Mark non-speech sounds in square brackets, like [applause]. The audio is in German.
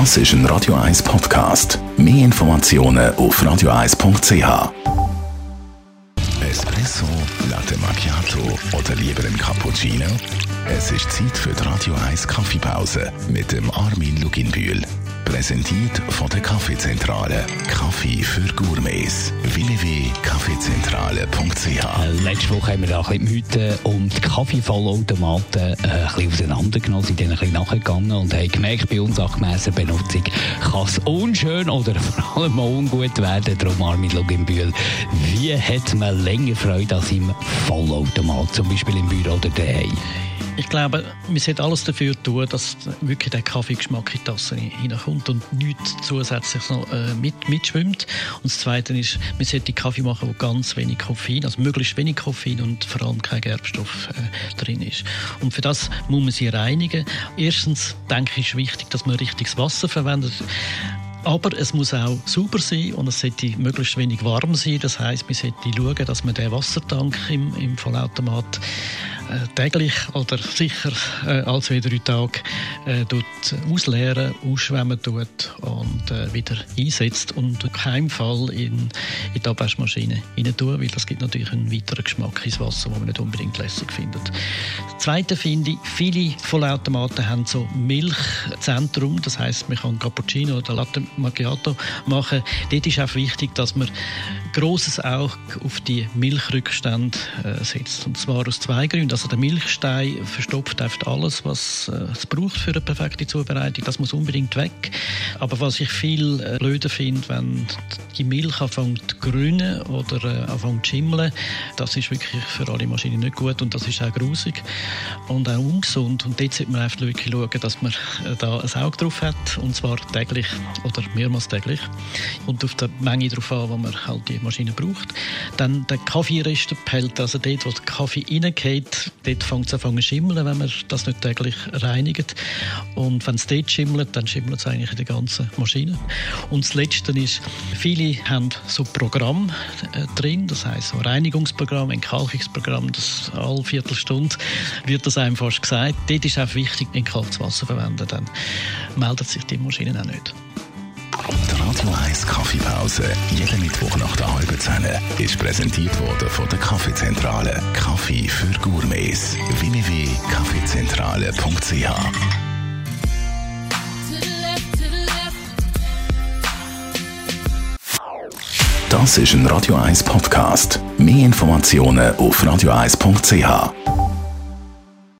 Das ist ein Radio 1 Podcast. Mehr Informationen auf radio1.ch. Espresso, Latte Macchiato oder lieber ein Cappuccino? Es ist Zeit für die Radio 1 Kaffeepause mit dem Armin Luginbühl. Präsentiert von der Kaffeezentrale. Kaffee für Gourmets. www.kaffeezentrale.ch Letzte Woche haben wir da ein bisschen Mythen die Kaffeevollautomaten äh, ein bisschen auseinandergenommen, sind denen ein bisschen nachgegangen und haben gemerkt, bei unsachgemäßer Benutzung kann es unschön oder [laughs] vor allem ungut werden. Darum Armin Luginbühl, wie hat man länger Freude als im Vollautomat, zum Beispiel im Büro oder daheim? Ich glaube, wir sollten alles dafür tun, dass wirklich der Kaffeegeschmack in die Tasse hineinkommt und nichts zusätzlich noch äh, mit, mitschwimmt. Und das Zweite ist, wir sollten Kaffee machen, wo ganz wenig Koffein, also möglichst wenig Koffein und vor allem kein Gerbstoff äh, drin ist. Und für das muss man sie reinigen. Erstens denke ich, ist wichtig, dass man richtiges Wasser verwendet. Aber es muss auch sauber sein und es sollte möglichst wenig warm sein. Das heißt, man sollte schauen, dass man den Wassertank im, im Vollautomat täglich oder sicher äh, alle zwei, drei Tage äh, ausleeren, ausschwemmen tut und äh, wieder einsetzt und keinen Fall in, in die Abwaschmaschine rein tun, weil das gibt natürlich einen weiteren Geschmack ins Wasser, den man nicht unbedingt lässig findet. Das Zweite finde ich, viele Vollautomaten haben so Milchzentrum, das heißt, man kann Cappuccino oder Latte Macchiato machen. Dort ist auch wichtig, dass man großes Auge auf die Milchrückstände äh, setzt. Und zwar aus zwei Gründen. Also der Milchstein verstopft alles, was äh, es braucht für eine perfekte Zubereitung. Das muss unbedingt weg. Aber was ich viel äh, blöder finde, wenn die Milch anfängt zu grünen oder anfängt zu schimmeln, das ist wirklich für alle Maschinen nicht gut und das ist auch grusig und auch ungesund. Und dort sollte man einfach schauen, dass man da ein Auge drauf hat und zwar täglich oder mehrmals täglich und auf die Menge drauf an, wo man halt die Maschine braucht. Dann der Kaffeerest behält, also dort, wo der Kaffee reingeht, dort fängt es an zu schimmeln, wenn man das nicht täglich reinigt. Und wenn es dort schimmelt, dann schimmelt es eigentlich in der ganzen Maschine. Und das Letzte ist, viele haben so Programm äh, drin, das heißt so Reinigungsprogramm, Entkalkungsprogramm, das alle Viertelstunde wird das einem fast gesagt. Dort ist auch wichtig, in kaltes Wasser verwenden, dann meldet sich die Maschine auch nicht. Radio 1 Kaffeepause, jeden Mittwoch nach der halben Zehn, ist präsentiert worden von der Kaffeezentrale. Kaffee für Gourmets. www.kaffeezentrale.ch Das ist ein Radio 1 Podcast. Mehr Informationen auf radio1.ch.